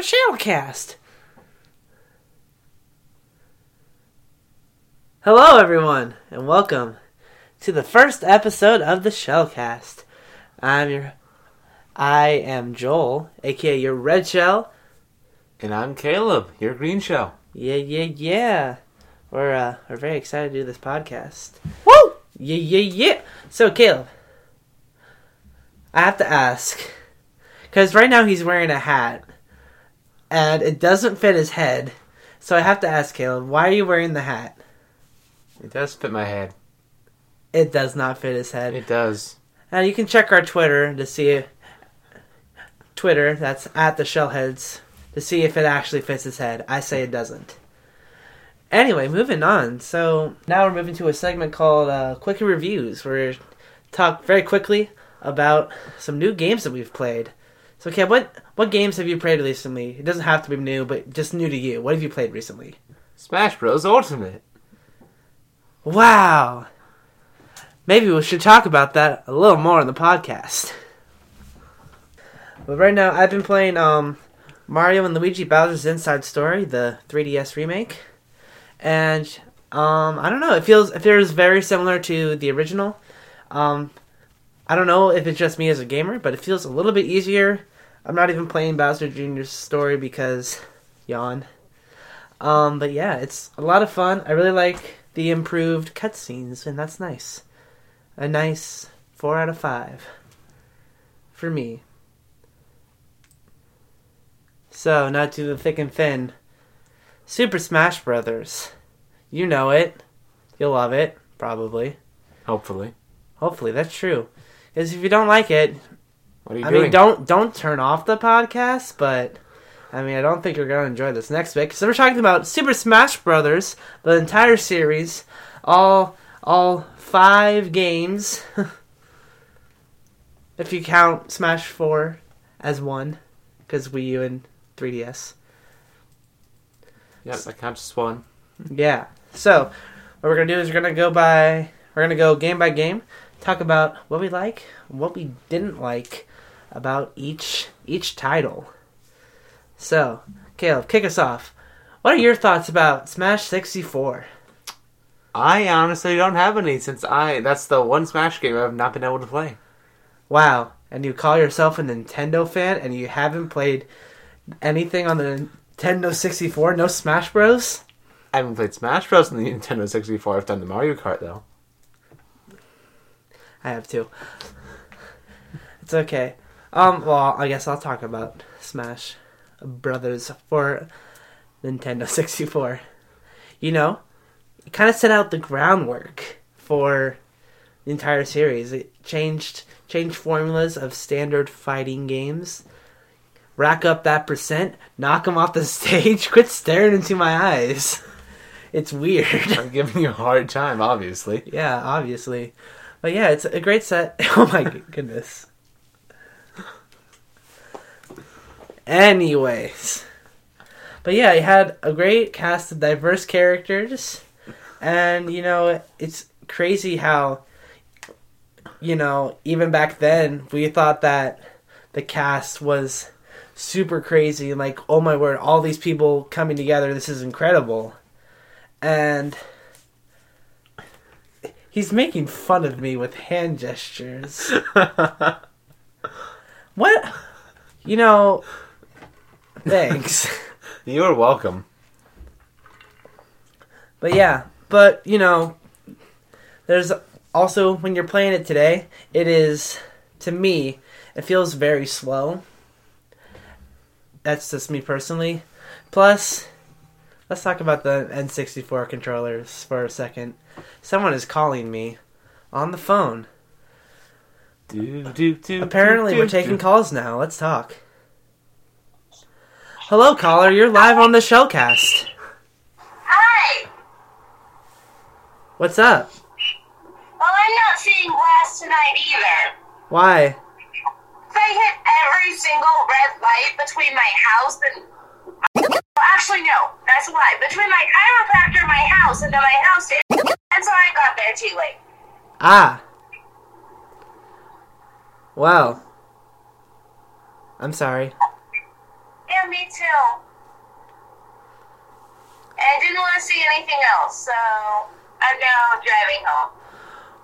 Shellcast. Hello, everyone, and welcome to the first episode of the Shellcast. I'm your, I am Joel, aka your Red Shell. And I'm Caleb, your green shell. Yeah, yeah, yeah. We're uh, we're very excited to do this podcast. Woo! Yeah, yeah, yeah. So, Caleb, I have to ask, because right now he's wearing a hat, and it doesn't fit his head. So I have to ask Caleb, why are you wearing the hat? It does fit my head. It does not fit his head. It does. Now you can check our Twitter to see Twitter. That's at the Shellheads to see if it actually fits his head. I say it doesn't. Anyway, moving on. So now we're moving to a segment called uh, Quick Reviews, where we talk very quickly about some new games that we've played. So, okay, what what games have you played recently? It doesn't have to be new, but just new to you. What have you played recently? Smash Bros. Ultimate. Wow. Maybe we should talk about that a little more in the podcast. But right now, I've been playing um, Mario and Luigi Bowser's Inside Story, the 3DS remake, and um, I don't know. It feels it feels very similar to the original. Um, I don't know if it's just me as a gamer, but it feels a little bit easier. I'm not even playing Bowser Jr.'s story because yawn. Um, but yeah, it's a lot of fun. I really like the improved cutscenes, and that's nice. A nice four out of five for me. So now to the thick and thin. Super Smash Brothers. You know it. You'll love it, probably. Hopefully. Hopefully, that's true. Because if you don't like it, What are you I doing? mean, don't don't turn off the podcast. But I mean, I don't think you're gonna enjoy this next bit. because we're talking about Super Smash Brothers, the entire series, all all five games, if you count Smash Four as one, because Wii U and 3DS. Yep, that counts as one. Yeah. So, what we're gonna do is we're gonna go by we're gonna go game by game, talk about what we like, what we didn't like about each each title. So, Caleb, kick us off. What are your thoughts about Smash 64? I honestly don't have any since I that's the one Smash game I've not been able to play. Wow, and you call yourself a Nintendo fan and you haven't played anything on the Nintendo 64? No Smash Bros? I haven't played Smash Bros. on the Nintendo 64. I've done the Mario Kart though. I have two. It's okay. Um, well, I guess I'll talk about Smash Brothers for Nintendo 64. You know, it kind of set out the groundwork for the entire series. It changed changed formulas of standard fighting games. Rack up that percent, knock them off the stage, quit staring into my eyes. It's weird. I'm giving you a hard time, obviously. Yeah, obviously. But yeah, it's a great set. Oh my goodness. Anyways. But yeah, it had a great cast of diverse characters. And, you know, it's crazy how, you know, even back then, we thought that the cast was super crazy. Like, oh my word, all these people coming together, this is incredible. And He's making fun of me with hand gestures. What? You know, thanks. You're welcome. But yeah, but you know, there's also when you're playing it today, it is to me, it feels very slow. That's just me personally. Plus, let's talk about the N64 controllers for a second. Someone is calling me on the phone. Do, do, do, Apparently, do, we're taking do. calls now. Let's talk. Hello, caller. You're live on the Shellcast. Hi! What's up? Well, I'm not seeing glass tonight either. Why? They hit every single red light between my house and. Well, actually, no. That's a lie. Between my chiropractor, my house, and then my house. And so I got there too late. Ah. Wow. I'm sorry. Yeah, me too. And I didn't want to see anything else, so I'm now driving home.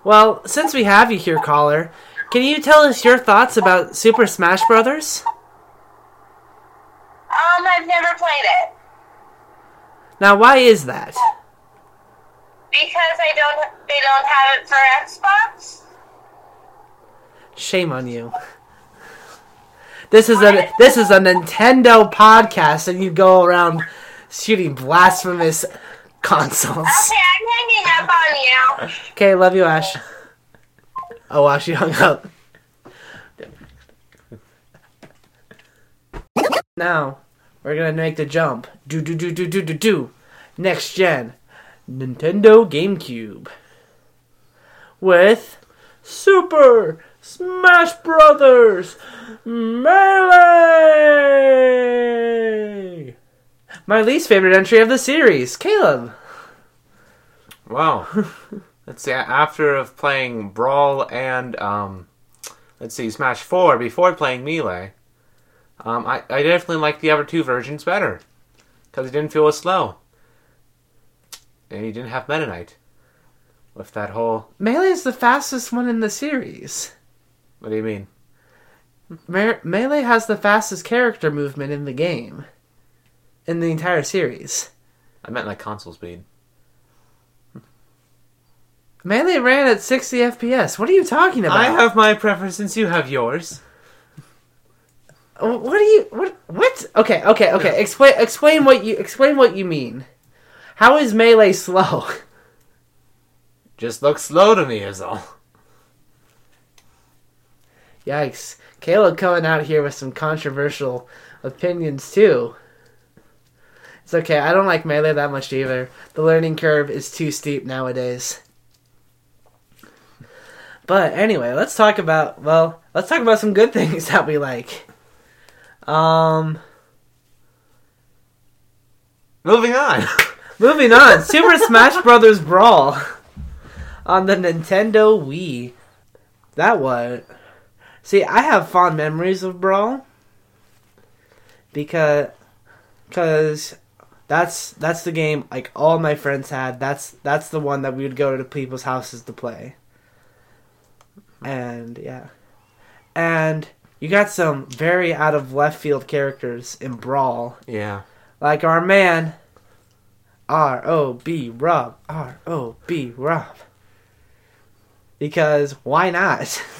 Well, since we have you here, caller, can you tell us your thoughts about Super Smash Brothers? Um, I've never played it Now, why is that? because I don't. They don't have it for Xbox. Shame on you. This is a this is a Nintendo podcast, and you go around shooting blasphemous consoles. Okay, I'm hanging up on you. Okay, love you, Ash. Oh, wow, she hung up. Now, we're gonna make the jump. Do do do do do do do. Next gen, Nintendo GameCube with Super Smash Brothers Melee. My least favorite entry of the series, Caleb. Wow. let's see. After of playing Brawl and um, let's see, Smash Four before playing Melee, um, I I definitely like the other two versions better because it didn't feel as slow, and you didn't have Meta Knight with that whole. Melee is the fastest one in the series. What do you mean? Me- Melee has the fastest character movement in the game. In the entire series. I meant like console speed. Melee ran at 60 FPS. What are you talking about? I have my preferences. You have yours. What do you what what? Okay, okay, okay. Explain explain what you explain what you mean. How is Melee slow? Just looks slow to me, is all. Yikes. Caleb coming out here with some controversial opinions too. It's okay, I don't like Melee that much either. The learning curve is too steep nowadays. But anyway, let's talk about well, let's talk about some good things that we like. Um Moving on. moving on, Super Smash Brothers Brawl on the Nintendo Wii. That was See, I have fond memories of Brawl because cuz that's that's the game like all my friends had. That's that's the one that we would go to people's houses to play. And yeah. And you got some very out of left field characters in Brawl. yeah. Like our man, R O B Rob, R O B Rob. Because why not?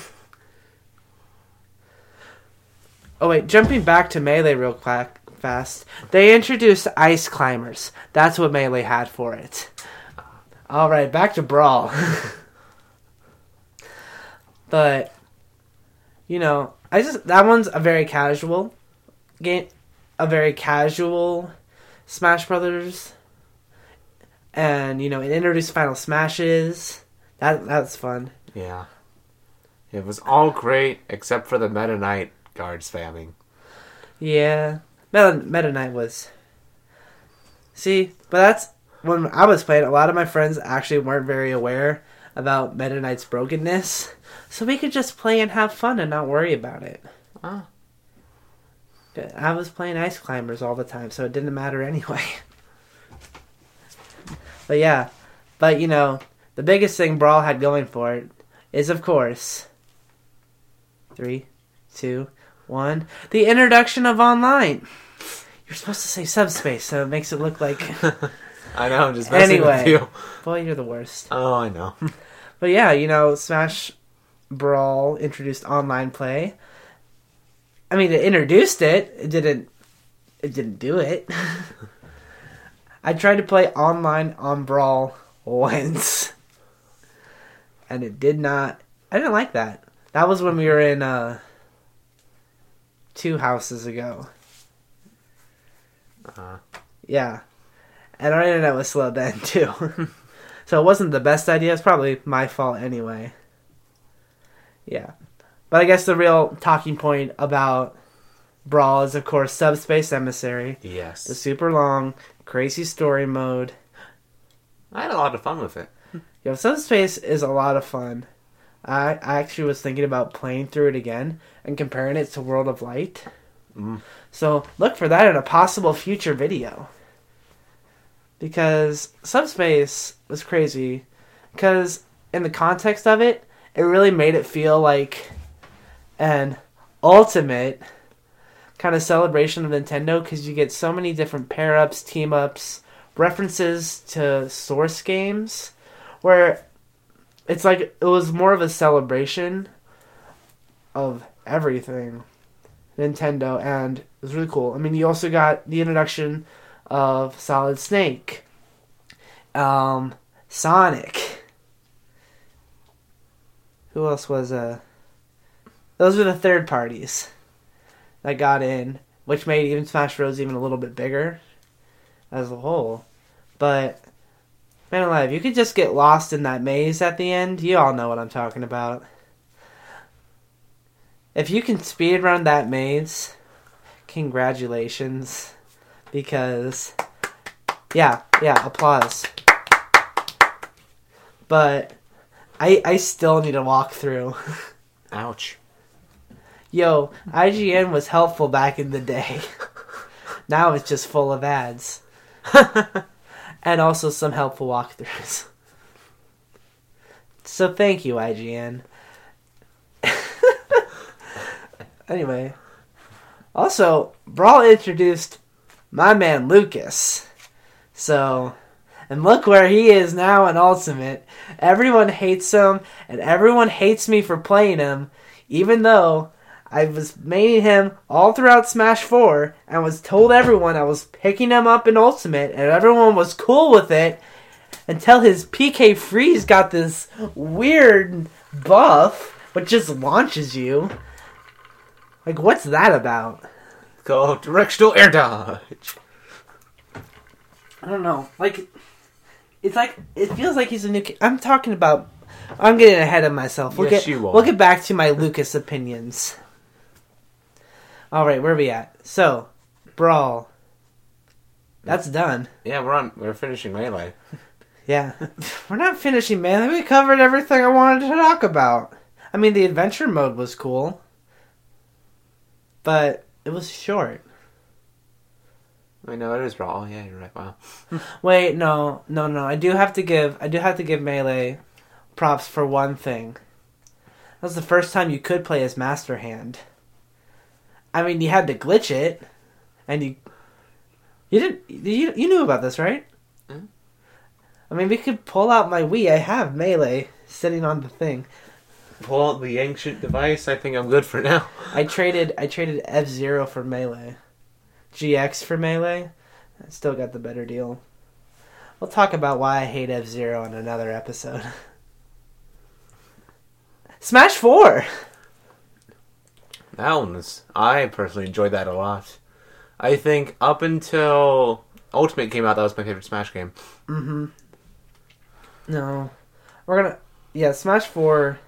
oh wait, jumping back to Melee real quick, fast. They introduced Ice Climbers. That's what Melee had for it. All right, back to Brawl. but you know, I just that one's a very casual game, a very casual Smash Brothers, and you know, it introduced Final Smashes. That that's fun. Yeah. It was all great except for the Meta Knight guard spamming. Yeah, Meta, Meta Knight was. See, but that's when I was playing. A lot of my friends actually weren't very aware about Meta Knight's brokenness, so we could just play and have fun and not worry about it. Ah. I was playing Ice Climbers all the time, so it didn't matter anyway. but yeah, but you know, the biggest thing Brawl had going for it is, of course, three, two, one, the introduction of online. You're supposed to say subspace, so it makes it look like, I know, I'm just messing Anyway. with you. boy, you're the worst. Oh, I know. But yeah, you know, Smash Brawl introduced online play. I mean, it introduced it. It didn't. It didn't do it. I tried to play online on Brawl once, and it did not. I didn't like that. That was when we were in uh, two houses ago. Uh-huh. Yeah, and our internet was slow then too. so it wasn't the best idea. It's probably my fault anyway. Yeah, but I guess the real talking point about Brawl is, of course, Subspace Emissary, Yes. the super long, crazy story mode. I had a lot of fun with it. Yo, Subspace is a lot of fun. I, I actually was thinking about playing through it again and comparing it to World of Light. Mm. So look for that in a possible future video. Because Subspace was crazy. Because in the context of it, it really made it feel like an ultimate kind of celebration of Nintendo because you get so many different pair ups, team ups, references to source games where it's like it was more of a celebration of everything Nintendo and it was really cool. I mean, you also got the introduction of Solid Snake, um, Sonic. Who else was uh? Those were the third parties that got in, which made even Smash Bros. even a little bit bigger as a whole. But man alive, you could just get lost in that maze at the end. You all know what I'm talking about. If you can speed run that maze, congratulations. Because yeah, yeah, applause. But I I still need to walk through. Ouch. Yo, IGN was helpful back in the day. now it's just full of ads. and also some helpful walkthroughs. So thank you, IGN. anyway. Also, Brawl introduced my man Lucas. So, and look where he is now in Ultimate. Everyone hates him, and everyone hates me for playing him, even though I was making him all throughout Smash 4 and was told everyone I was picking him up in Ultimate, and everyone was cool with it until his PK Freeze got this weird buff, which just launches you. Like, what's that about? Go directional air dodge. I don't know. Like, it's like it feels like he's a new. I'm talking about. I'm getting ahead of myself. We'll Yes, get you are. we'll get back to my Lucas opinions. All right, where are we at? So, brawl. That's done. Yeah, we're on. We're finishing melee. Yeah, we're not finishing, melee. We covered everything I wanted to talk about. I mean, the adventure mode was cool, but it was short. I know it is brawl. Yeah, you're right. Wow. Wait, no, no, no. I do have to give. I do have to give melee props for one thing. That was the first time you could play as Master Hand. I mean, you had to glitch it, and you you didn't you you knew about this, right? Mhm. I mean, we could pull out my Wii. I have melee sitting on the thing. Pull out the ancient device. I think I'm good for now. I traded I traded F Zero for melee, GX for melee. I still got the better deal. We'll talk about why I hate F Zero in another episode. Smash Four. That one was. I personally enjoyed that a lot. I think up until Ultimate came out, that was my favorite Smash game. Mm-hmm. No, we're gonna yeah. Smash Four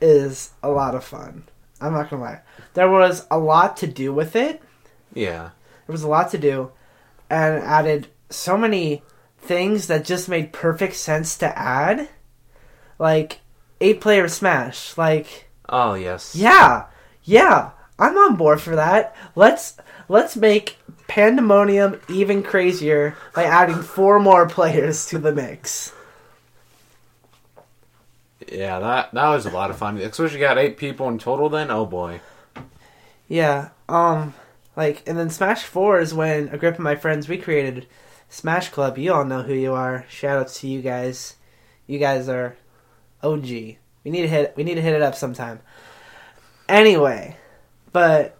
is a lot of fun. I'm not gonna lie. There was a lot to do with it. Yeah. There was a lot to do, and added so many things that just made perfect sense to add. Like eight player Smash. Like Oh yes. yeah, yeah, I'm on board for that. Let's let's make Pandemonium even crazier by adding four more players to the mix. Yeah, that that was a lot of fun. Especially got eight people in total. Then, oh boy. Yeah, um, like, and then Smash 4 is when a group of my friends, we created Smash Club. You all know who you are. Shout outs to you guys. You guys are OG. We need to hit, we need to hit it up sometime. Anyway, but,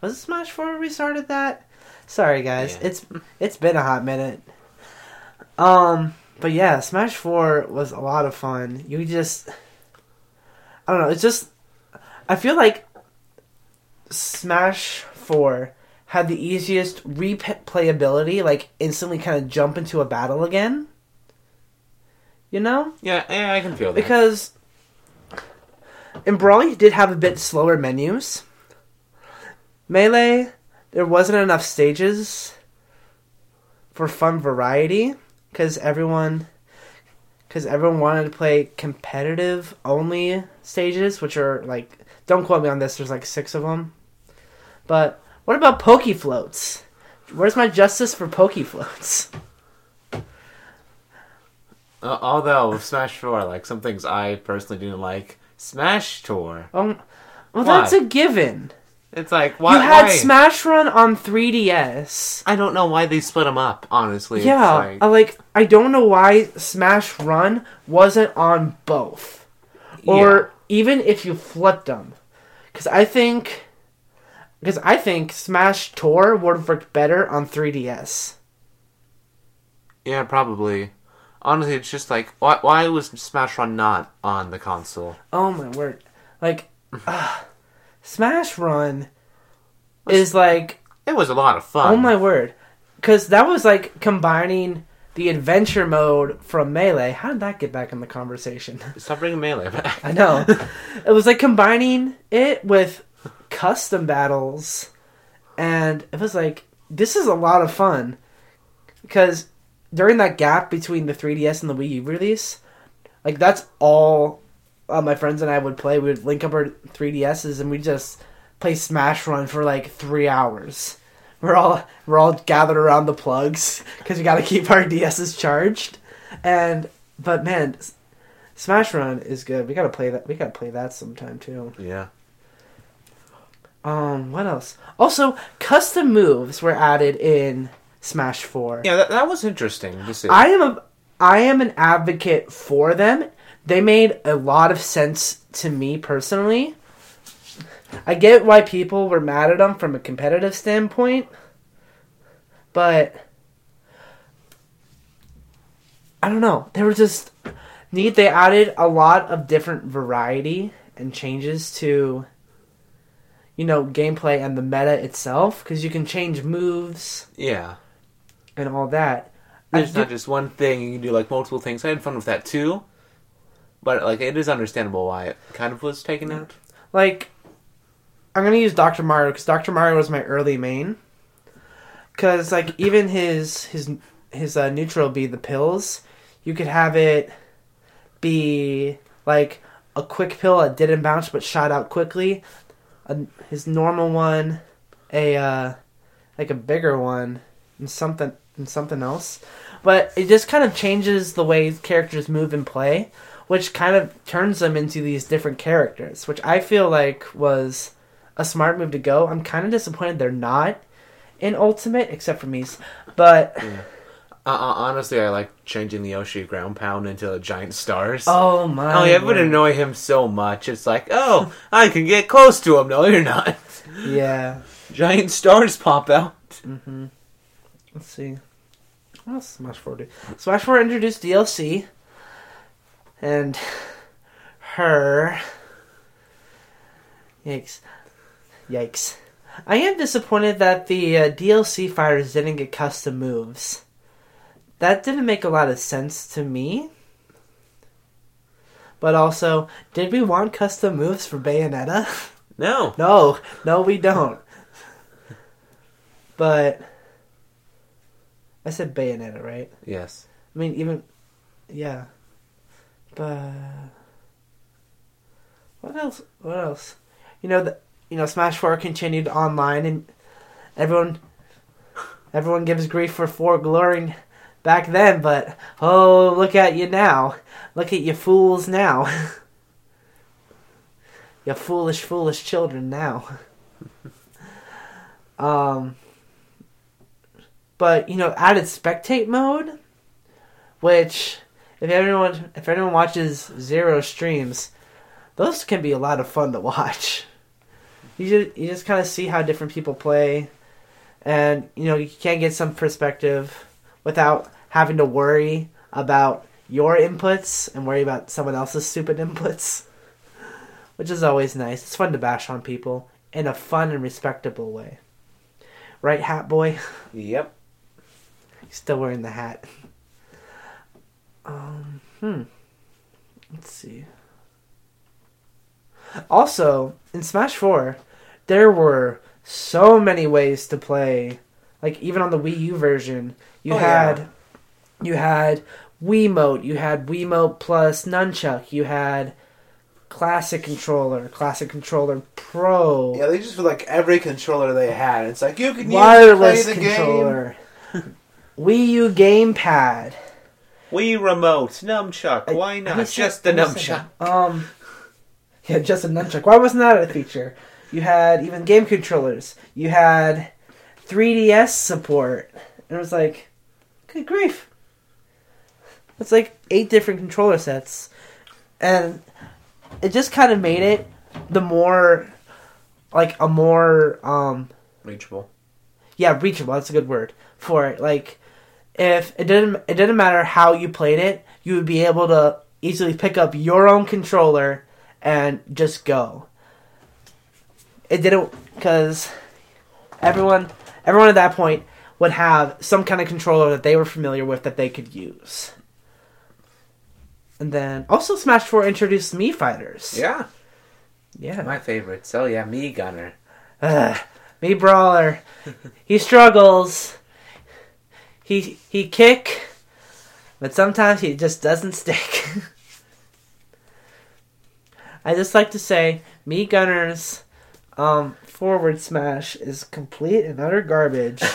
was it Smash 4 we started that? Sorry guys, Yeah. it's, it's been a hot minute. Um, but yeah, Smash 4 was a lot of fun. You just, I don't know, it's just, I feel like Smash 4 had the easiest replayability, like instantly kind of jump into a battle again. You know? Yeah, yeah, I can feel that. Because in Brawl, you did have a bit slower menus. Melee, there wasn't enough stages for fun variety because everyone because everyone wanted to play competitive only stages, which are like don't quote me on this. There's like six of them. But what about Poke Floats? Where's my justice for Poke Floats? Uh, although Smash Four, like some things I personally didn't like. Smash Tour. Um, well, Why? that's a given. It's like why? you had why? Smash Run on 3DS. I don't know why they split them up. Honestly, Yeah, It's I like, like I don't know why Smash Run wasn't on both, or even if you flipped them, because I think, because I think Smash Tour would have worked better on 3DS. yeah, probably. Honestly, it's just like why? Why was Smash Run not on the console? Oh my word! Like, ah, Smash Run is like It was a lot of fun. oh my word, because that was like combining the adventure mode from Melee. How did that get back in the conversation? Stop bringing melee back. I know. it was like combining it with custom battles, and it was like this is a lot of fun because during that gap between the 3DS and the Wii U release, like that's all uh, my friends and I would play. We would link up our 3DSs and we just play Smash Run for like three hours. We're all we're all gathered around the plugs because we got to keep our DSs charged, and but man, Smash Run is good. We gotta play that. We gotta play that sometime too. yeah. Um, what else? Also, custom moves were added in Smash Four. Yeah, that, that was interesting to see. I am a I am an advocate for them. They made a lot of sense to me personally. I get why people were mad at them from a competitive standpoint, but I don't know. They were just neat. They added a lot of different variety and changes to you know gameplay and the meta itself because you can change moves yeah. and all that. I There's do- not just one thing. You can do like multiple things. I had fun with that too. But like, it is understandable why it kind of was taken out. like I'm gonna use Dr. Mario because Dr. Mario was my early main. Cause like even his his his uh, neutral B the pills, you could have it be like a quick pill that didn't bounce but shot out quickly. A, his normal one, a uh, like a bigger one, and something and something else. But it just kind of changes the way characters move and play, which kind of turns them into these different characters, which I feel like was a smart move to go. I'm kind of disappointed they're not in Ultimate, except for me. But Uh, uh, honestly, I like changing the Yoshi ground pound into a giant stars. oh my! Oh, yeah, it would annoy him so much. It's like, oh, I can get close to him. No, you're not. Yeah. Giant stars pop out. Mm-hmm. Let's see. What else Smash 4 do? Smash 4 introduced DLC. And her. Yikes. Yikes. I am disappointed that the uh, DLC fighters didn't get custom moves. That didn't make a lot of sense to me. But also, did we want custom moves for Bayonetta? No. No, no, we don't. But I said Bayonetta, right? Yes. I mean, even yeah. But what else? What else? You know the you know Smash Four continued online, and everyone everyone gives grief for four glorying back then. But oh, look at you now! Look at you fools now! you foolish, foolish children now. um. But you know, added spectate mode, which if everyone if anyone watches ZeRo streams, those can be a lot of fun to watch. You just you just kind of see how different people play, and you know you can get some perspective without having to worry about your inputs and worry about someone else's stupid inputs, which is always nice. It's fun to bash on people in a fun and respectable way, right, Hat Boy? Yep. He's still wearing the hat. Um, hmm. Let's see. Also, in Smash 4, there were so many ways to play. Like even on the Wii U version, you Oh, had yeah. you had Wiimote, you had Wiimote plus Nunchuck, you had Classic Controller, Classic Controller Pro, Yeah, they just for like every controller they had. It's like you can wireless use it to play the controller, Wii U gamepad. Wii remote, nunchuck. I- Why not? just the I just said nunchuck. Um, yeah, just a nunchuck. Why wasn't that a feature? You had even game controllers. You had 3DS support. And it was like, good grief. It's like eight different controller sets. And it just kind of made it the more, like, a more, um, Reachable. yeah, reachable. That's a good word for it. Like, if it didn't, it didn't matter how you played it, you would be able to easily pick up your own controller and just go. It didn't because everyone, everyone at that point would have some kind of controller that they were familiar with that they could use. And then also Smash Four introduced Mii fighters. Yeah, yeah. my favorites. Oh yeah, Mii Gunner. Ugh, Mii Brawler. he struggles. He he kick, but sometimes he just doesn't stick. I just like to say, Mii Gunner's um, forward smash is complete and utter garbage.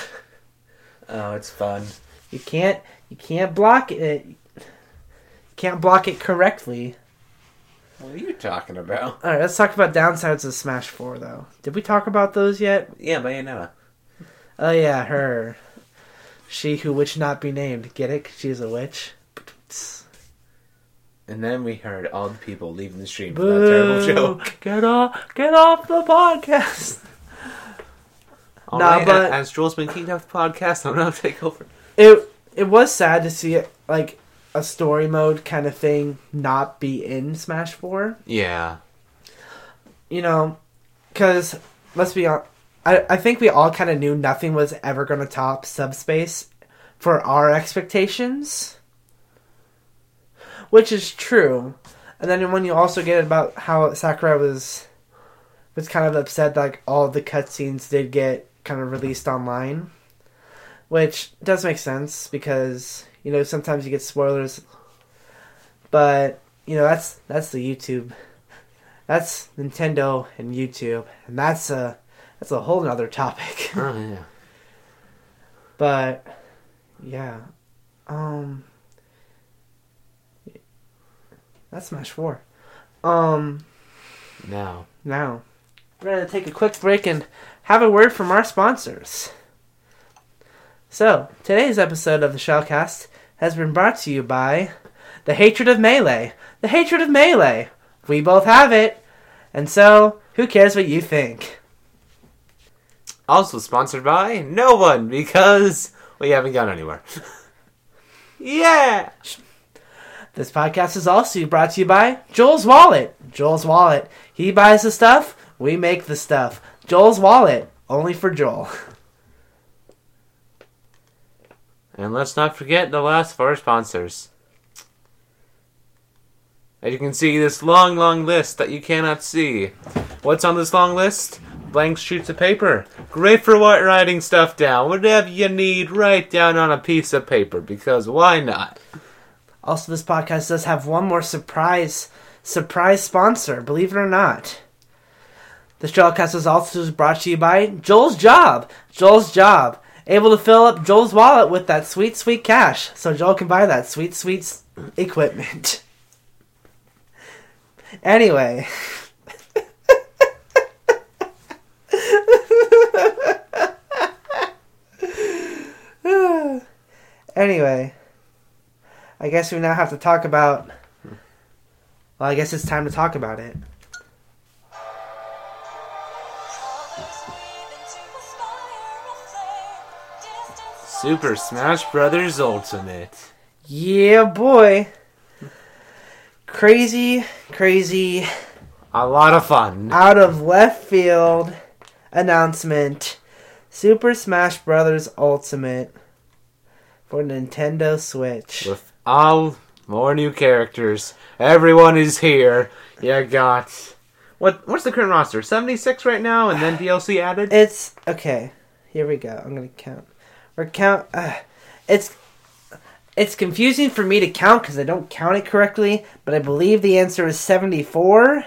Oh, it's fun. you can't you can't block it. You can't block it correctly. What are you talking about? All right, let's talk about downsides of Smash Four, though. Did we talk about those yet? Yeah, but you Bayonetta. Oh yeah, her. She who which not be named. Get it? She's a witch. And then we heard all the people leaving the stream for that terrible joke. Get off! Get off the podcast. All Nah, right, but- as Joel's been kicked off the podcast, I'm gonna take over. It it was sad to see it like a story mode kind of thing not be in Smash Four. Yeah. You know, because let's be honest. I, I think we all kind of knew nothing was ever going to top Subspace for our expectations. Which is true. And then when you also get about how Sakurai was was kind of upset that like all the cutscenes did get kind of released online. Which does make sense because, you know, sometimes you get spoilers. But, you know, that's that's the YouTube that's Nintendo and YouTube, and that's a that's a whole nother topic. Oh yeah. but yeah, um, that's Smash Four. Um, Now. now we're gonna take a quick break and have a word from our sponsors. So today's episode of the Shellcast has been brought to you by the hatred of melee. The hatred of melee. We both have it, and so who cares what you think? Also sponsored by no one because we haven't gone anywhere. yeah. This podcast is also brought to you by Joel's Wallet. Joel's Wallet. He buys the stuff, we make the stuff. Joel's Wallet. Only for Joel. And let's not forget the last of our sponsors. As you can see, this long, long list that you cannot see. What's on this long list? Blank sheets of paper. Great for wri- writing stuff down. Whatever you need, write down on a piece of paper, because why not? Also, this podcast does have one more surprise surprise sponsor, believe it or not. The Shellcast is also brought to you by Joel's Job. Joel's Job. Able to fill up Joel's wallet with that sweet, sweet cash so Joel can buy that sweet, sweet equipment. Anyway. anyway. I guess we now have to talk about. Well, I guess it's time to talk about it. Super Smash Brothers Ultimate. Yeah, boy. Crazy, crazy, A lot of fun. out of left field announcement Super Smash Bros. Ultimate for Nintendo Switch. With all more new characters. Everyone is here. You got. What? What's the current roster? 76 right now, and then DLC added? It's okay. Here we go. I'm gonna count. We're count. Uh, it's It's confusing for me to count because I don't count it correctly, but I believe the answer is 74.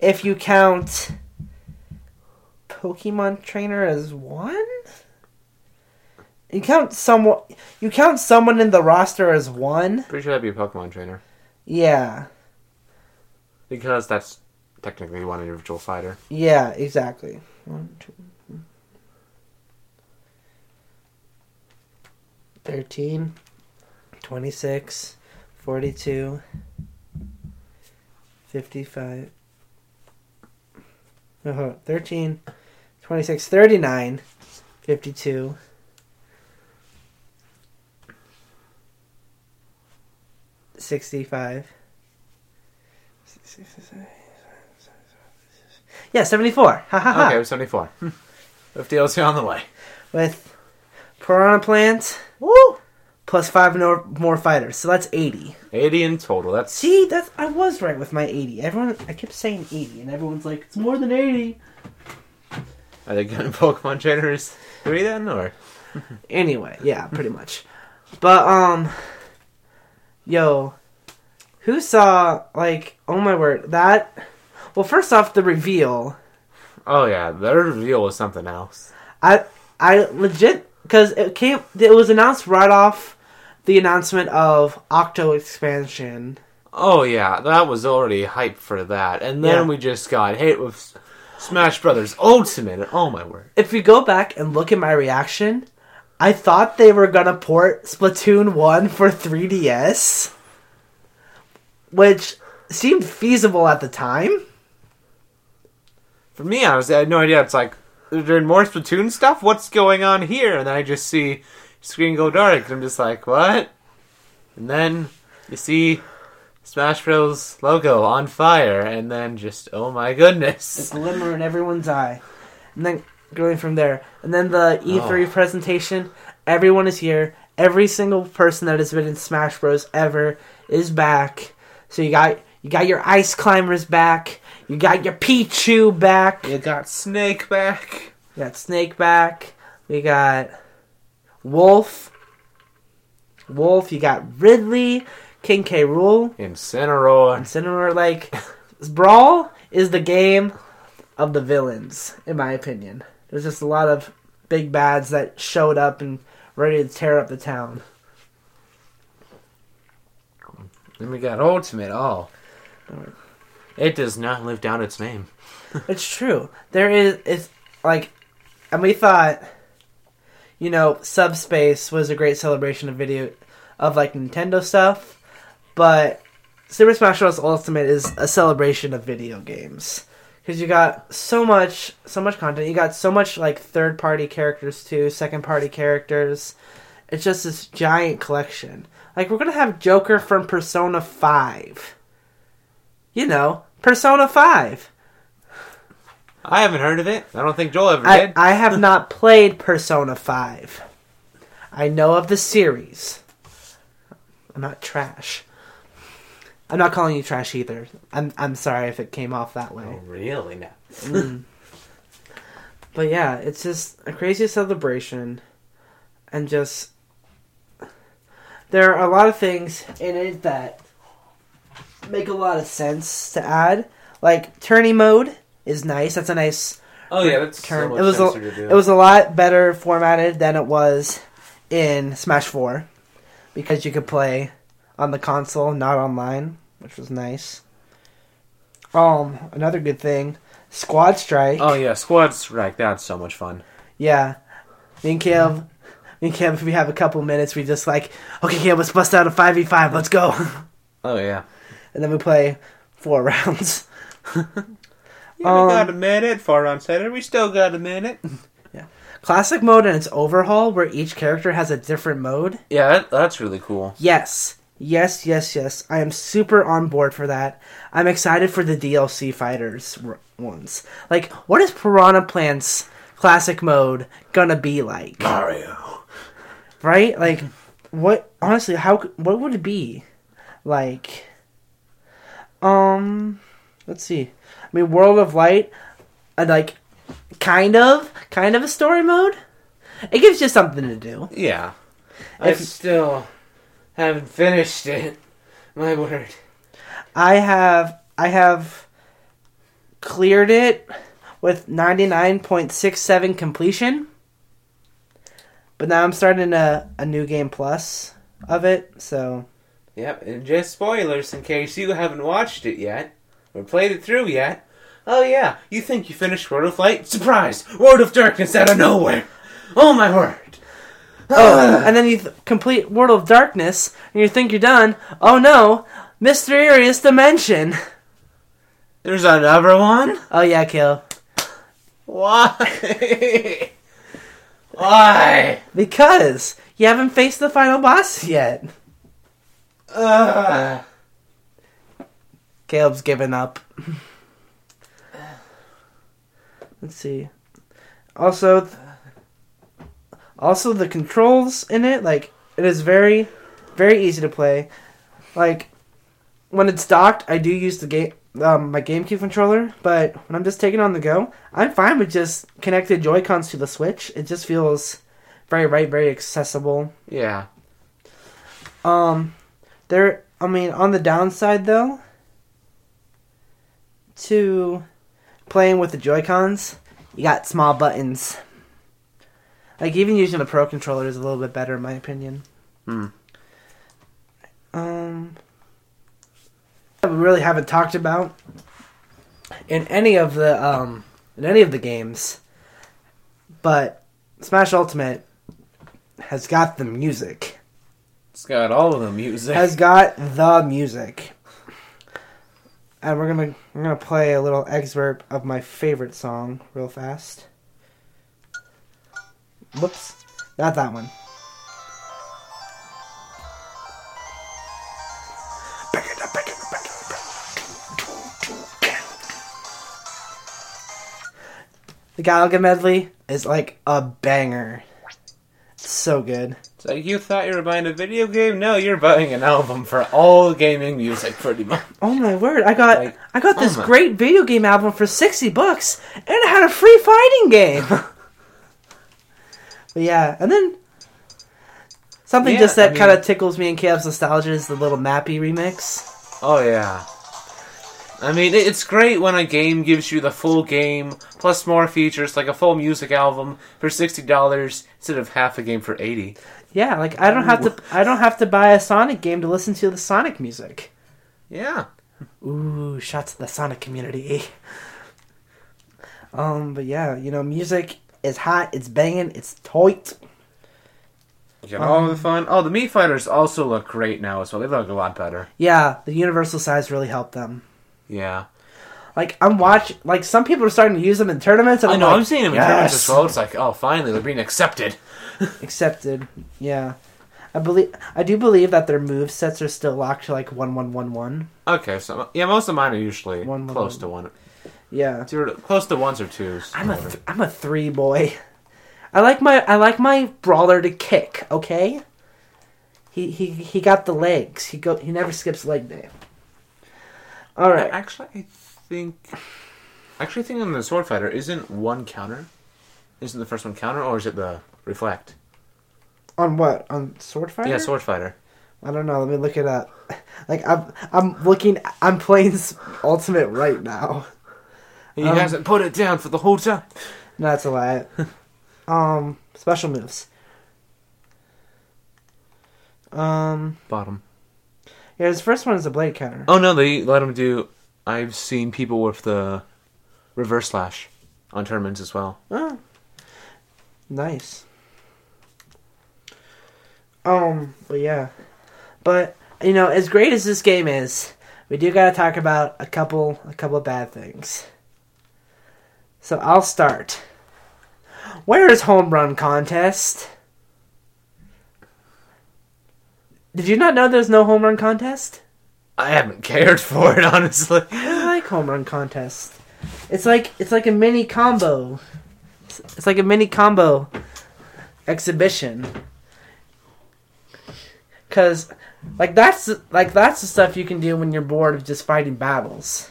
If you count Pokemon Trainer as one? You count someone you count someone in the roster as one? Pretty sure that'd be a Pokemon trainer. Yeah. Because that's technically one individual fighter. Yeah, exactly. One, two, three. 13, 26, 42, 55. Uh, 13, 26, 39, 52. Sixty-five. Yeah, seventy-four. Ha ha ha. Okay, it was 74. 50 LC on the way. with Piranha Plant. Woo! Plus five more, more fighters, so that's eighty. 80 in total. That's See, that's I was right with my eighty. Everyone, I kept saying eighty, and everyone's like, "It's more than 80. Are they good Pokemon trainers 3 then? Or? Anyway, yeah, pretty much. But um, yo, who saw like? Oh my word, that. Well, first off, the reveal. Oh, yeah. the reveal was something else. I I legit because it came. It was announced right off the announcement of Octo expansion. Oh, yeah. That was already hype for that. And then Yeah. we just got hit with Smash Brothers Ultimate. Oh, my word. if you go back and look at my reaction, I thought they were gonna port Splatoon 1 for 3DS, which seemed feasible at the time. For me, I was I had no idea. It's like, is there more Splatoon stuff? What's going on here? And then I just see screen go dark. And I'm just like, what? And then you see Smash Bros. logo on fire. And then just, oh my goodness. glimmer in everyone's eye. And then going from there. And then the E3 Oh. presentation, everyone is here. Every single person that has been in Smash Bros. ever is back. So you got you got your ice climbers back. You got your Pichu back. You got Snake back. You got Snake back. We got Wolf. Wolf. You got Ridley, King K. Rool, Incineroar. Incineroar. Like Brawl is the game of the villains, in my opinion. There's just a lot of big bads that showed up and ready to tear up the town. Then we got Ultimate. All. Oh. It does not live down its name. It's true. There is it's like and we thought you know, Subspace was a great celebration of video of like Nintendo stuff, but Super Smash Bros. Ultimate is a celebration of video games because you got so much, so much content. You got so much like third party characters too, second party characters. It's just this giant collection. Like we're gonna have Joker from Persona Five. You know, Persona Five. I haven't heard of it. I don't think Joel ever I, did. I have not played Persona 5. I know of the series. I'm not trash. I'm not calling you trash either. I'm I'm sorry if it came off that way. Oh, really? No. Mm. But yeah, it's just a crazy celebration and just there are a lot of things in it that make a lot of sense to add. Like tourney mode is nice. That's a nice Oh yeah, that's turn. so much it was a, it was a lot better formatted than it was in Smash Four because you could play on the console, not online, which was nice. Um, another good thing, Squad Strike. Oh yeah, Squad Strike. That's so much fun. Yeah, me and Kev, me and Kev, if we have a couple minutes, we just like, okay, Kev, let's bust out a five v five. Let's go, Oh yeah. and then we play four rounds. Yeah, Um, we got a minute. Four round setter. We still got a minute. Yeah. Classic mode and its overhaul, where each character has a different mode. Yeah, that, that's really cool. Yes. Yes, yes, yes. I am super on board for that. I'm excited for the DLC fighters ones. Like, what is Piranha Plant's classic mode gonna be like? Mario. Right? Like, what? Honestly, how? What would it be? Like, um, let's see. I mean, World of Light, uh, like, kind of, kind of a story mode. It gives you something to do. Yeah. If- I still haven't finished it. My word. I have I have cleared it with 99.67 completion. But now I'm starting a, a new game plus of it, so Yep, and just spoilers in case you haven't watched it yet or played it through yet. Oh yeah, you think you finished World of Light? Surprise! World of Darkness out of nowhere! Oh my word! Oh, and then you th- complete World of Darkness, and you think you're done. Oh no, mysterious dimension. There's another one? Oh yeah, kill. Why? Why? Because you haven't faced the final boss yet. Ugh. Caleb's given up. Let's see. Also, also the controls in it, like it is very, very easy to play. Like when it's docked, I do use the game, um, my GameCube controller. But when I'm just taking on the go, I'm fine with just connected Joy Cons to the Switch. It just feels very right, very accessible. Yeah. Um, there. I mean, on the downside though, to playing with the Joy Cons, you got small buttons. Like even using the Pro controller is a little bit better in my opinion. Hmm. Um, we really haven't talked about in any of the um in any of the games, but Smash Ultimate has got the music It's got all of the music. has got the music. And we're gonna we're gonna play a little excerpt of my favorite song real fast. Whoops. Not that one. The Galaga medley is like a banger. It's so good. So you thought you were buying a video game? No, you're buying an album for all gaming music, pretty much. Oh my word! I got Like, I got this oh my- great video game album for sixty bucks, and it had a free fighting game. but yeah, and then something Yeah, just that I kind of tickles me and Caleb's nostalgia is the little Mappy remix. Oh yeah. I mean, it's great when a game gives you the full game plus more features, like a full music album for sixty dollars instead of half a game for eighty. Yeah, like I don't have to I don't have to buy a Sonic game to listen to the Sonic music. Yeah. Ooh, shots to the Sonic community. Um, but yeah, you know, music is hot, it's banging, it's tight. You get all Um, the fun. Oh, the Mii Fighters also look great now as well. They look a lot better. Yeah, the universal size really helped them. Yeah. Like I'm watching, like some people are starting to use them in tournaments. And I I'm know. like, I'm seeing them in yes, tournaments as well. It's like, oh, finally, they're being accepted. accepted. Yeah, I believe I do believe that their move sets are still locked to like one one one one. Okay, so yeah, most of mine are usually One, one, close one. to one, Yeah, zero, close to ones or twos. I'm a th- I'm a three boy. I like my I like my brawler to kick. Okay. He he he got the legs. He go he never skips leg day. All right. Actually, I think. Actually, I think in the Sword Fighter isn't one counter. Isn't the first one counter, or is it the reflect? On what? On sword fighter? Yeah, Sword Fighter. I don't know. Let me look it up. Like I'm I'm looking. I'm playing Ultimate right now. He Um, hasn't put it down for the whole time. That's a lie. um, special moves. Um, Bottom. yeah, his first one is a blade counter. Oh no, they let him do. I've seen people with the reverse slash on tournaments as well. Oh, nice. Um, but yeah, but you know, as great as this game is, we do gotta talk about a couple, a couple of bad things. So I'll start. Where is home run contest? Did you not know there's no home run contest? I haven't cared for it honestly. I like home run contest. It's like it's like a mini combo. It's, it's like a mini combo exhibition. Cause like that's like that's the stuff you can do when you're bored of just fighting battles.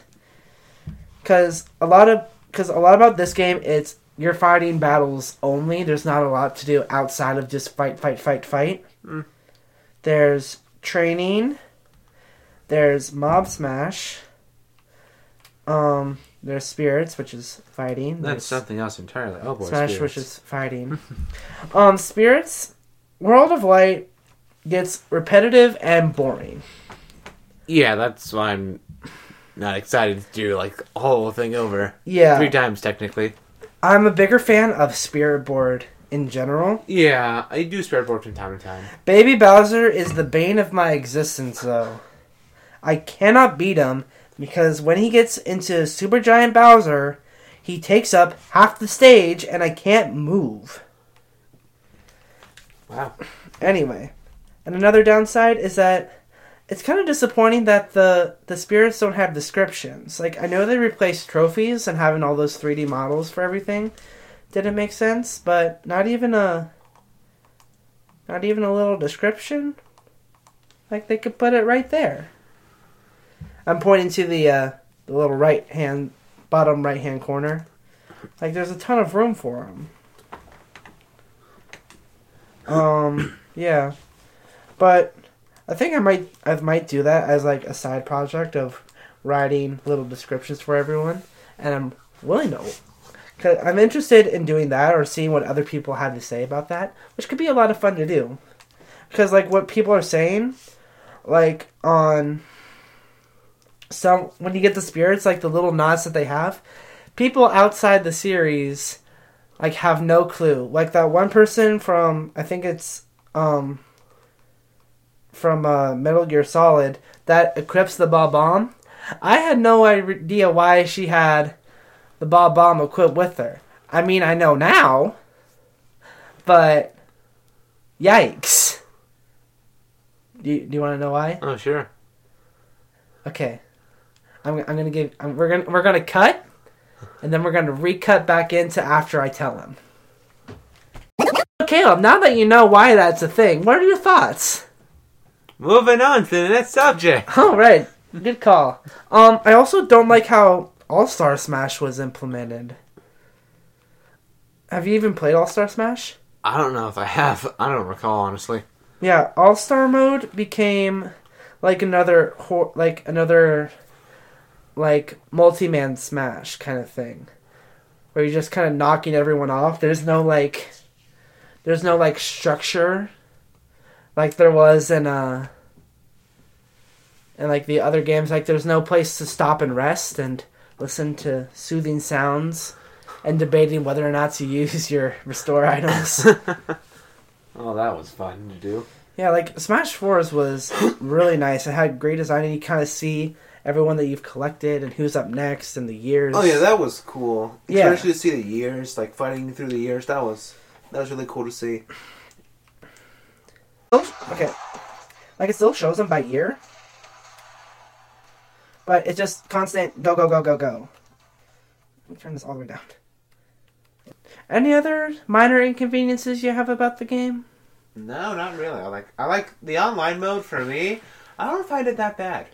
Cause a lot of cause a lot about this game it's you're fighting battles only. There's not a lot to do outside of just fight, fight, fight, fight. Mm. There's training. There's Mob Smash. Um, there's Spirits, which is fighting. That's There's something else entirely. Oh boy, Smash, spirits. which is fighting. um, Spirits, World of Light gets repetitive and boring. yeah, that's why I'm not excited to do like the whole thing over Yeah, three times technically. I'm a bigger fan of Spirit Board in general. Yeah, I do spirit board from time to time. Baby Bowser is the bane of my existence, though. I cannot beat him because when he gets into Super Giant Bowser, he takes up half the stage and I can't move. Wow. Anyway, and another downside is that it's kind of disappointing that the the spirits don't have descriptions. Like I know they replaced trophies and having all those 3D models for everything didn't make sense, but not even a not even a little description. Like they could put it right there. I'm pointing to the uh, the little right hand bottom right hand corner. Like there's a ton of room for them. Um, yeah, but I think I might I might do that as like a side project of writing little descriptions for everyone, and I'm willing to. Cause I'm interested in doing that or seeing what other people have to say about that, which could be a lot of fun to do. Because like what people are saying, like on some when you get the spirits, like the little nods that they have, people outside the series like have no clue. Like that one person from I think it's um from uh, Metal Gear Solid that equips the Bob-omb. I had no idea why she had the Bob-omb equipped with her. I mean, I know now, but yikes. Do you, do you want to know why? Oh sure. Okay, I'm, I'm gonna give. I'm, we're gonna we're gonna cut, and then we're gonna recut back into after I tell him. Caleb, now that you know why that's a thing, what are your thoughts? Moving on to the next subject. All right, good call. Um, I also don't like how All Star Smash was implemented. Have you even played All Star Smash? I don't know if I have. I don't recall honestly. Yeah, All Star mode became like another like another like multi-man smash kind of thing. Where you're just kind of knocking everyone off. There's no like there's no like structure like there was in uh in like the other games like there's no place to stop and rest and listen to soothing sounds and debating whether or not to use your restore items. Oh, that was fun to do. Yeah, like Smash Fours was really nice. It had great design, and you kind of see everyone that you've collected and who's up next and the years. Oh yeah, that was cool. Yeah. Especially to see the years, like fighting through the years. That was that was really cool to see. Okay. Like it still shows them by year, but it's just constant go go go go go. Let me turn this all the way down. Any other minor inconveniences you have about the game? No, not really. I like I like the online mode for me. I don't find it that bad.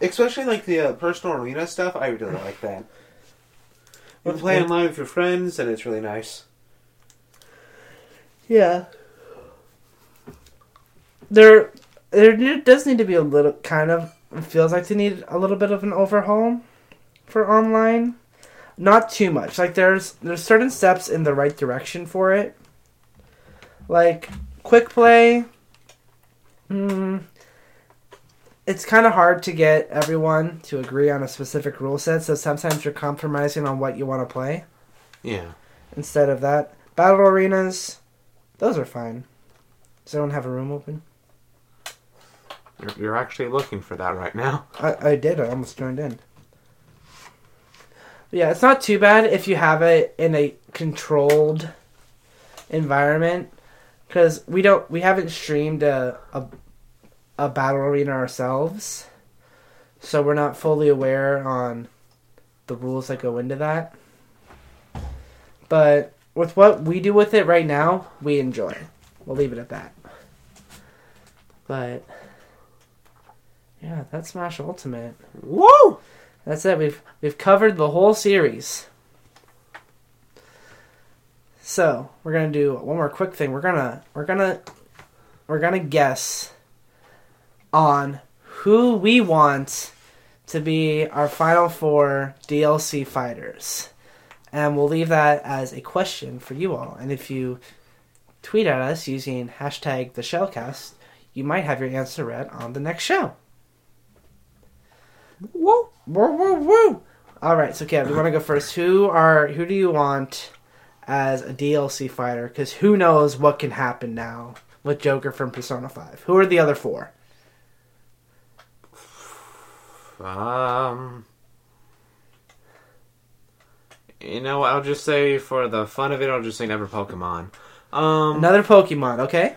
Especially like the uh, personal arena stuff. I really like that. You can play online with your friends, and it's really nice. Yeah. There, there does need to be a little kind of. It feels like they need a little bit of an overhaul for online. Not too much. Like there's there's certain steps in the right direction for it. Like quick play. Mm, it's kind of hard to get everyone to agree on a specific rule set, so sometimes you're compromising on what you want to play Yeah. instead of that. Battle arenas, those are fine. Does anyone have a room open? You're, you're actually looking for that right now. I, I did. I almost joined in. But yeah, it's not too bad if you have it in a controlled environment, because we don't. We haven't streamed a, a a battle arena ourselves, so we're not fully aware on the rules that go into that. But with what we do with it right now, we enjoy. We'll leave it at that. But yeah, that's Smash Ultimate. Woo! That's it. We've we've covered the whole series. So we're gonna do one more quick thing. We're gonna we're gonna we're gonna guess on who we want to be our final four DLC fighters. And we'll leave that as a question for you all. And if you tweet at us using hashtag the shellcast, you might have your answer read on the next show. Woo! Woo woo woo! Alright, so Kev, you wanna go first. Who are who do you want as a DLC fighter? Because who knows what can happen now with Joker from Persona 5. Who are the other four? Um, you know, I'll just say for the fun of it, I'll just say never Pokemon. Um, Another Pokemon, okay?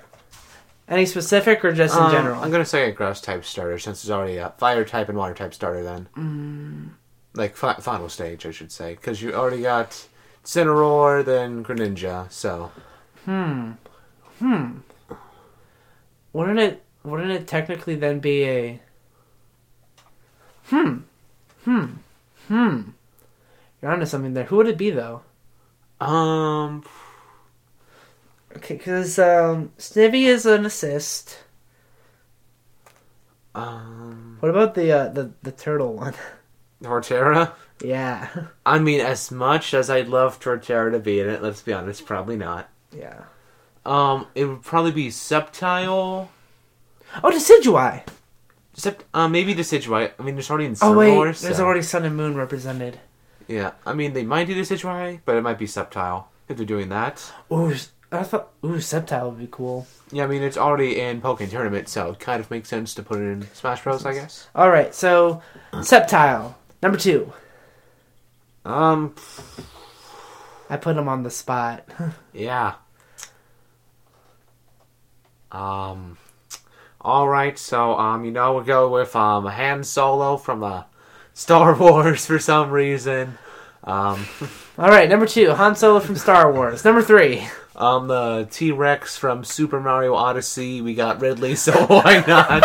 Any specific or just in um, general? I'm gonna say a grass type starter since it's already a fire type and water type starter. Then, Mm. like fi- final stage, I should say, because you already got Incineroar, then Greninja. So, Hmm. Hmm. Wouldn't it wouldn't it technically then be a Hmm. Hmm. Hmm. You're onto something there. Who would it be though? um, Okay, because um, Snivy is an assist. um, What about the uh, the the turtle one? Torterra. yeah, I mean, as much as I'd love Torterra to be in it, let's be honest, probably not. yeah. Um, it would probably be Sceptile. Oh, Decidueye. Except, uh, maybe Decidueye. I mean, there's already in Oh wait, Wars, there's already Sun and Moon represented. Yeah, I mean, they might do Decidueye, but it might be Sceptile if they're doing that. Ooh, I thought ooh Sceptile would be cool. Yeah, I mean, it's already in Pokkén Tournament, so it kind of makes sense to put it in Smash Bros, I guess. All right, so Sceptile number two. Um, I put him on the spot. yeah. Um, alright, so, um, you know, we'll go with, um, Han Solo from, uh, Star Wars for some reason. Um, All right, number two, Han Solo from Star Wars. Number three, um, the T Rex from Super Mario Odyssey. We got Ridley, so why not?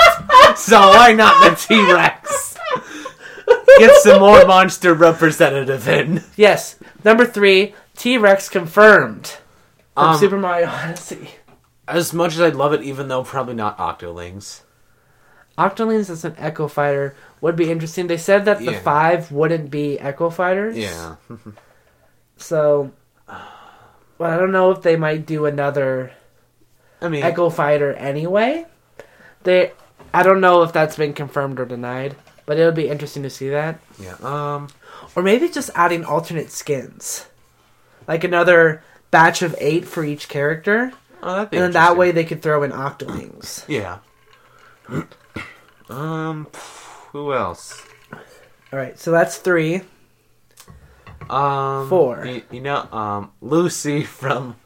so why not the T Rex? Get some more monster representative in. yes, number three, T Rex confirmed from Um, Super Mario Odyssey. As much as I'd love it, even though probably not Octolings. Octolings as an Echo Fighter would be interesting. They said that the Yeah. five wouldn't be Echo Fighters. Yeah. So, but I don't know if they might do another I mean, Echo Fighter anyway. They, I don't know if that's been confirmed or denied, but it would be interesting to see that. yeah. Um, Or maybe just adding alternate skins. Like another batch of eight for each character. oh, that'd be And then that way they could throw in Octolings. Yeah. um, who else? Alright, so that's three. Um, Four. You, you know, um, Lucy from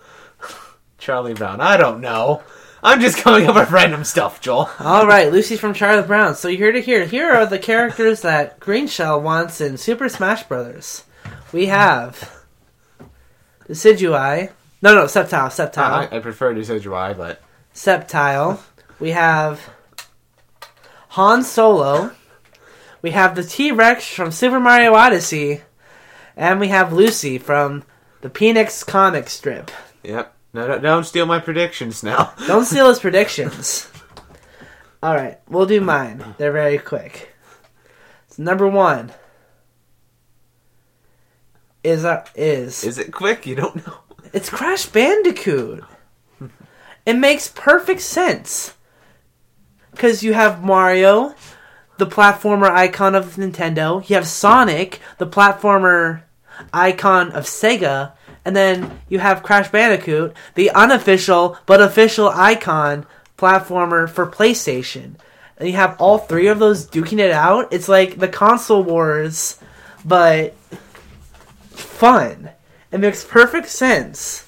Charlie Brown. I don't know. I'm just coming up with random stuff, Joel. Alright, Lucy from Charlie Brown. So you're here to hear. Here are the characters that Green Shell wants in Super Smash Brothers. We have Decidueye. No, no, Sceptile, Septile. I, I prefer to say July, but Septile. We have Han Solo. We have the T Rex from Super Mario Odyssey. And we have Lucy from the Phoenix comic strip. yep. No, no, don't steal my predictions now. Don't steal his predictions. Alright, we'll do mine. They're very quick. So number one is uh, is Is it quick? You don't know. It's Crash Bandicoot. it makes perfect sense. Because you have Mario, the platformer icon of Nintendo. You have Sonic, the platformer icon of Sega. And then you have Crash Bandicoot, the unofficial but official icon platformer for PlayStation. And you have all three of those duking it out. It's like the console wars, but fun. It makes perfect sense.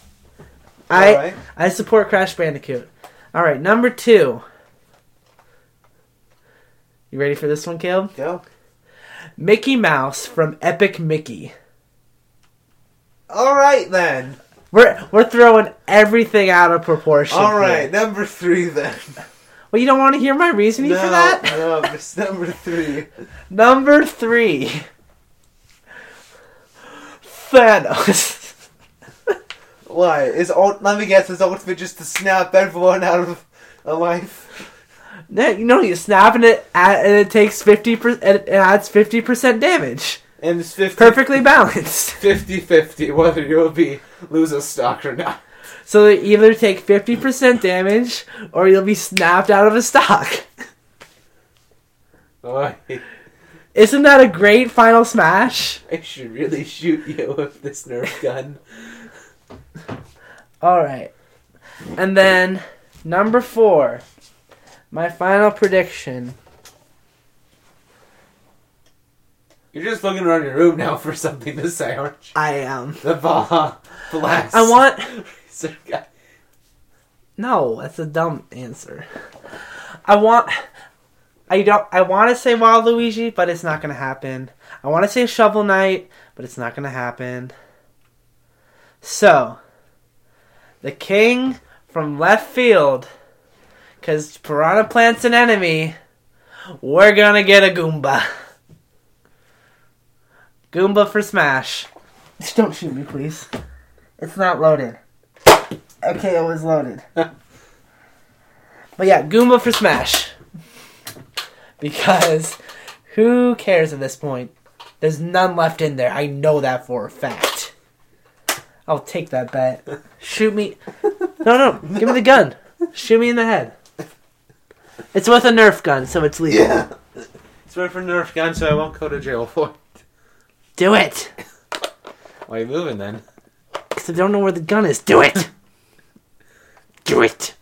I Alright. I support Crash Bandicoot. All right, number two. You ready for this one, Caleb? Go. Mickey Mouse from Epic Mickey. All right then. We're we're throwing everything out of proportion. All right, here. number three then. Well, you don't want to hear my reasoning no, for that? no, it's number three. Number three. Thanos. Why is ult- let me guess? Is ultimate just to snap everyone out of a life? No, you know you snap and it and it takes fifty percent. It adds fifty percent damage. And it's 50, Perfectly balanced. 50-50 whether you'll be lose a stock or not. So they either take fifty percent damage or you'll be snapped out of a stock. I, Isn't that a great final smash? I should really shoot you with this Nerf gun. All right, and then number four, my final prediction. You're just looking around your room now for something to say, aren't you? I am. The Baja Blast. I want. No, that's a dumb answer. I want. I don't. I want to say Waluigi, but it's not gonna happen. I want to say Shovel Knight, but it's not gonna happen. So, the king from left field, because Piranha Plant's an enemy. We're gonna get a Goomba. Goomba for Smash. Don't shoot me, please. It's not loaded. Okay, it was loaded. But yeah, Goomba for Smash. Because who cares at this point? There's none left in there. I know that for a fact. I'll take that bet. Shoot me. No, no. Give me the gun. Shoot me in the head. It's with a Nerf gun, so it's legal. Yeah. It's right for Nerf gun, so I won't go to jail for it. Do it. Why are you moving then? Because I don't know where the gun is. Do it. Do it.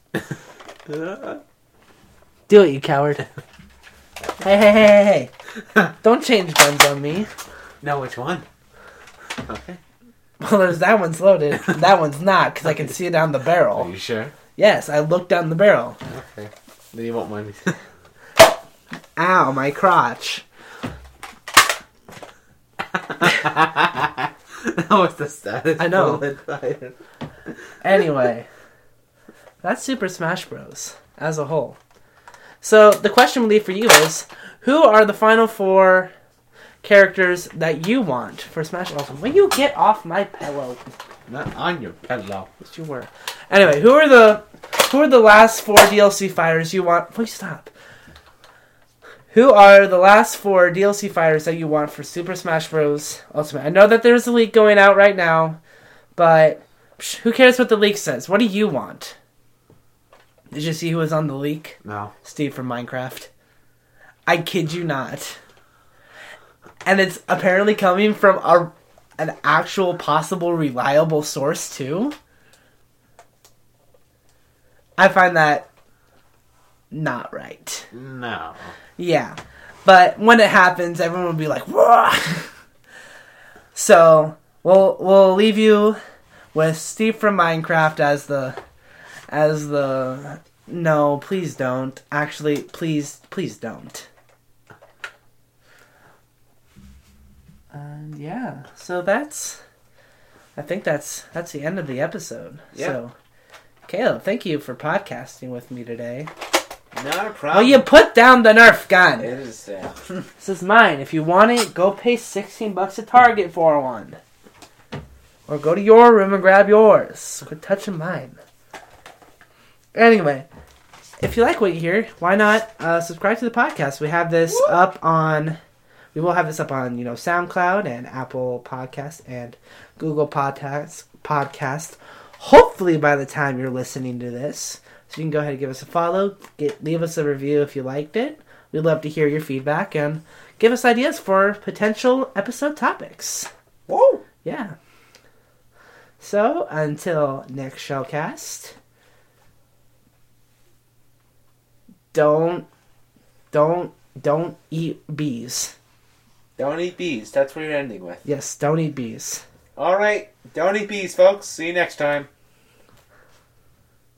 Do it, you coward. Hey, hey, hey, hey, hey. Don't change guns on me. no, which one? Okay. Well, there's that one's loaded. That one's not because I can see it down the Are barrel. you sure? Yes, I looked down the barrel. Okay. Then you won't mind me. Ow, my crotch. That was the status. I know. bullet. Anyway, that's Super Smash Bros. as a whole. So the question we leave for you is: Who are the final four characters that you want for Smash Ultimate? Will you get off my pillow? Not on your pillow. Yes, you were. Anyway, who are the who are the last four DLC fighters you want? Please stop. Who are the last four DLC fighters that you want for Super Smash Bros. Ultimate? I know that there's a leak going out right now, but psh, who cares what the leak says? What do you want? Did you see who was on the leak? No. Steve from Minecraft. I kid you not. And it's apparently coming from a an actual possible reliable source too. I find that not right. No. Yeah. But when it happens, everyone will be like, Whoa! So we'll we'll leave you with Steve from Minecraft as the as the no, please don't. Actually, please please don't. And yeah, so that's I think that's that's the end of the episode. Yeah. So Caleb, thank you for podcasting with me today. Not a problem. you put down the Nerf gun. It is This is mine. If you want it, go pay 16 bucks at Target for one. Or go to your room and grab yours. Quit touching mine. Anyway, if you like what you hear, why not uh, subscribe to the podcast? We have this up on. We will have this up on you know SoundCloud and Apple Podcast and Google Podcast. Podcast. Hopefully by the time you're listening to this, so you can go ahead and give us a follow. Get leave us a review if you liked it. We'd love to hear your feedback and give us ideas for potential episode topics. Whoa. Yeah. So until next Shellcast, don't, don't, don't eat bees. Don't eat bees. That's what you're ending with. Yes, don't eat bees. All right. Don't eat bees, folks. See you next time.